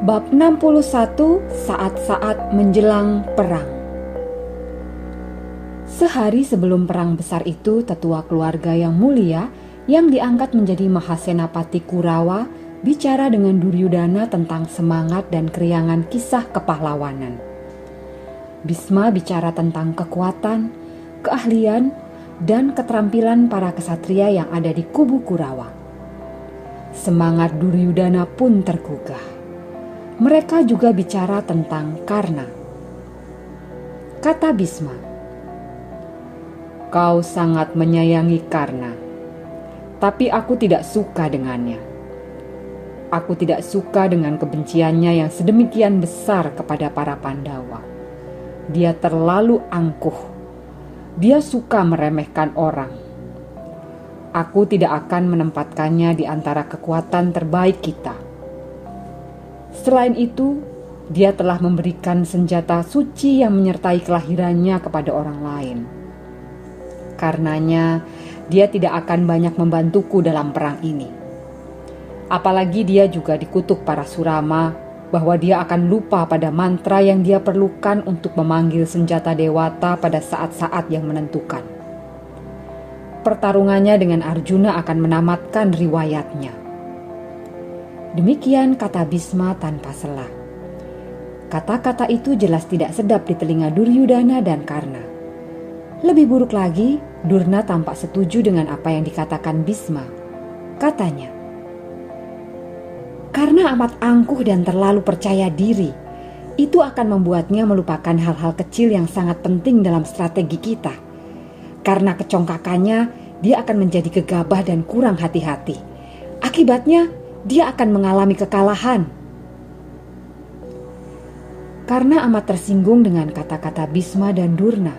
Bab 61 Saat-saat menjelang perang Sehari sebelum perang besar itu, tetua keluarga yang mulia yang diangkat menjadi Mahasenapati Kurawa bicara dengan Duryudana tentang semangat dan keriangan kisah kepahlawanan. Bisma bicara tentang kekuatan, keahlian, dan keterampilan para kesatria yang ada di kubu Kurawa. Semangat Duryudana pun tergugah mereka juga bicara tentang karena. Kata Bisma, "Kau sangat menyayangi karena, tapi aku tidak suka dengannya. Aku tidak suka dengan kebenciannya yang sedemikian besar kepada para Pandawa. Dia terlalu angkuh. Dia suka meremehkan orang." Aku tidak akan menempatkannya di antara kekuatan terbaik kita Selain itu, dia telah memberikan senjata suci yang menyertai kelahirannya kepada orang lain. Karenanya, dia tidak akan banyak membantuku dalam perang ini. Apalagi dia juga dikutuk para surama bahwa dia akan lupa pada mantra yang dia perlukan untuk memanggil senjata dewata pada saat-saat yang menentukan. Pertarungannya dengan Arjuna akan menamatkan riwayatnya. Demikian kata Bisma tanpa sela. Kata-kata itu jelas tidak sedap di telinga Duryudana dan Karna. Lebih buruk lagi, Durna tampak setuju dengan apa yang dikatakan Bisma. Katanya, karena amat angkuh dan terlalu percaya diri, itu akan membuatnya melupakan hal-hal kecil yang sangat penting dalam strategi kita. Karena kecongkakannya, dia akan menjadi gegabah dan kurang hati-hati. Akibatnya, dia akan mengalami kekalahan. Karena amat tersinggung dengan kata-kata Bisma dan Durna,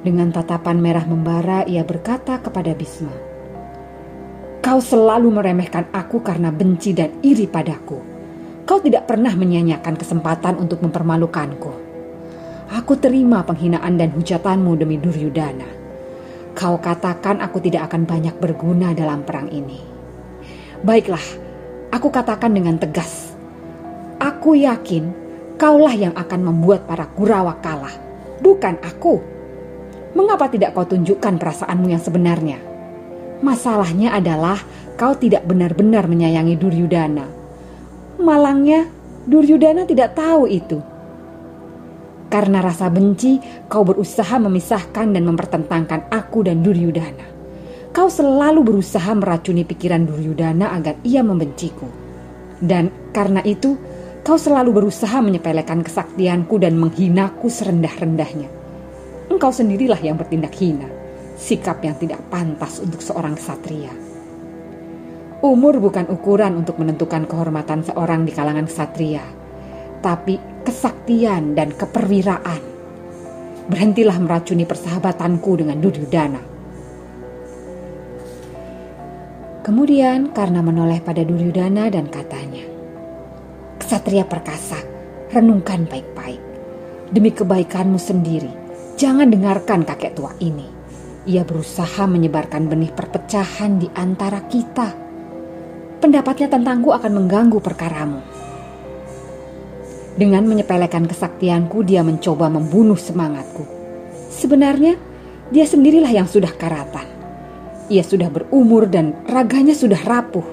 dengan tatapan merah membara ia berkata kepada Bisma, Kau selalu meremehkan aku karena benci dan iri padaku. Kau tidak pernah menyanyikan kesempatan untuk mempermalukanku. Aku terima penghinaan dan hujatanmu demi Duryudana. Kau katakan aku tidak akan banyak berguna dalam perang ini. Baiklah, aku katakan dengan tegas. Aku yakin kaulah yang akan membuat para Kurawa kalah, bukan aku. Mengapa tidak kau tunjukkan perasaanmu yang sebenarnya? Masalahnya adalah kau tidak benar-benar menyayangi Duryudana. Malangnya, Duryudana tidak tahu itu. Karena rasa benci, kau berusaha memisahkan dan mempertentangkan aku dan Duryudana. Kau selalu berusaha meracuni pikiran Duryudana agar ia membenciku. Dan karena itu, kau selalu berusaha menyepelekan kesaktianku dan menghinaku serendah-rendahnya. Engkau sendirilah yang bertindak hina, sikap yang tidak pantas untuk seorang ksatria. Umur bukan ukuran untuk menentukan kehormatan seorang di kalangan ksatria, tapi kesaktian dan keperwiraan. Berhentilah meracuni persahabatanku dengan Duryudana Kemudian karena menoleh pada Duryudana dan katanya, Kesatria perkasa, renungkan baik-baik. Demi kebaikanmu sendiri, jangan dengarkan kakek tua ini. Ia berusaha menyebarkan benih perpecahan di antara kita. Pendapatnya tentangku akan mengganggu perkaramu. Dengan menyepelekan kesaktianku, dia mencoba membunuh semangatku. Sebenarnya, dia sendirilah yang sudah karatan ia sudah berumur dan raganya sudah rapuh.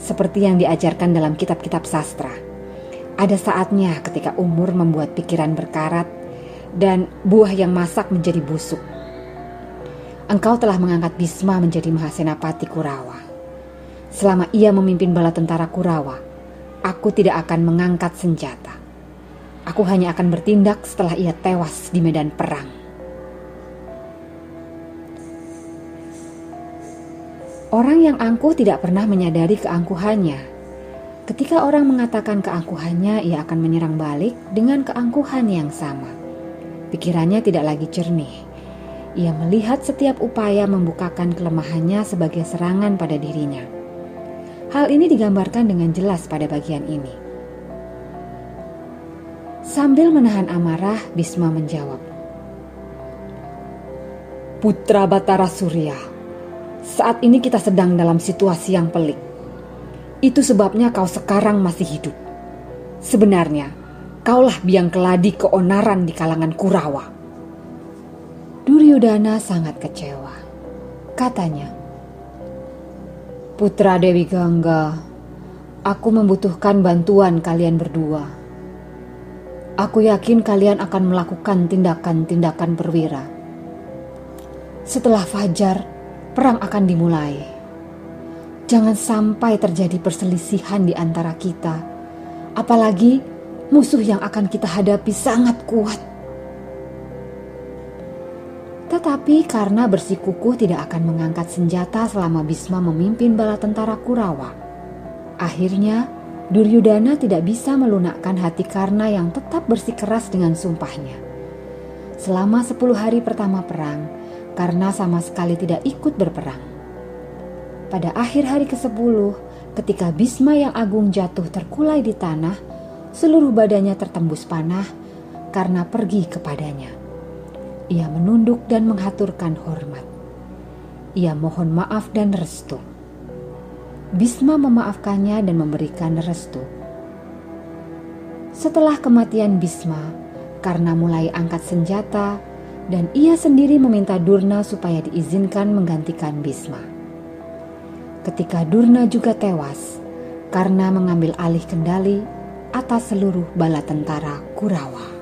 Seperti yang diajarkan dalam kitab-kitab sastra. Ada saatnya ketika umur membuat pikiran berkarat dan buah yang masak menjadi busuk. Engkau telah mengangkat Bisma menjadi Mahasenapati Kurawa. Selama ia memimpin bala tentara Kurawa, aku tidak akan mengangkat senjata. Aku hanya akan bertindak setelah ia tewas di medan perang. Orang yang angkuh tidak pernah menyadari keangkuhannya. Ketika orang mengatakan keangkuhannya, ia akan menyerang balik dengan keangkuhan yang sama. Pikirannya tidak lagi jernih. Ia melihat setiap upaya membukakan kelemahannya sebagai serangan pada dirinya. Hal ini digambarkan dengan jelas pada bagian ini. Sambil menahan amarah, Bisma menjawab. Putra Batara Surya, saat ini kita sedang dalam situasi yang pelik. Itu sebabnya kau sekarang masih hidup. Sebenarnya, kaulah biang keladi keonaran di kalangan Kurawa. Duryudana sangat kecewa. Katanya, Putra Dewi Gangga, aku membutuhkan bantuan kalian berdua. Aku yakin kalian akan melakukan tindakan-tindakan perwira. Setelah fajar, perang akan dimulai. Jangan sampai terjadi perselisihan di antara kita, apalagi musuh yang akan kita hadapi sangat kuat. Tetapi karena bersikukuh tidak akan mengangkat senjata selama Bisma memimpin bala tentara Kurawa, akhirnya Duryudana tidak bisa melunakkan hati Karna yang tetap bersikeras dengan sumpahnya. Selama sepuluh hari pertama perang, Karna sama sekali tidak ikut berperang. Pada akhir hari ke-10, ketika Bisma yang agung jatuh terkulai di tanah, seluruh badannya tertembus panah karena pergi kepadanya. Ia menunduk dan menghaturkan hormat. Ia mohon maaf dan restu. Bisma memaafkannya dan memberikan restu. Setelah kematian Bisma, karena mulai angkat senjata, dan ia sendiri meminta Durna supaya diizinkan menggantikan Bisma. Ketika Durna juga tewas, karena mengambil alih kendali atas seluruh bala tentara Kurawa.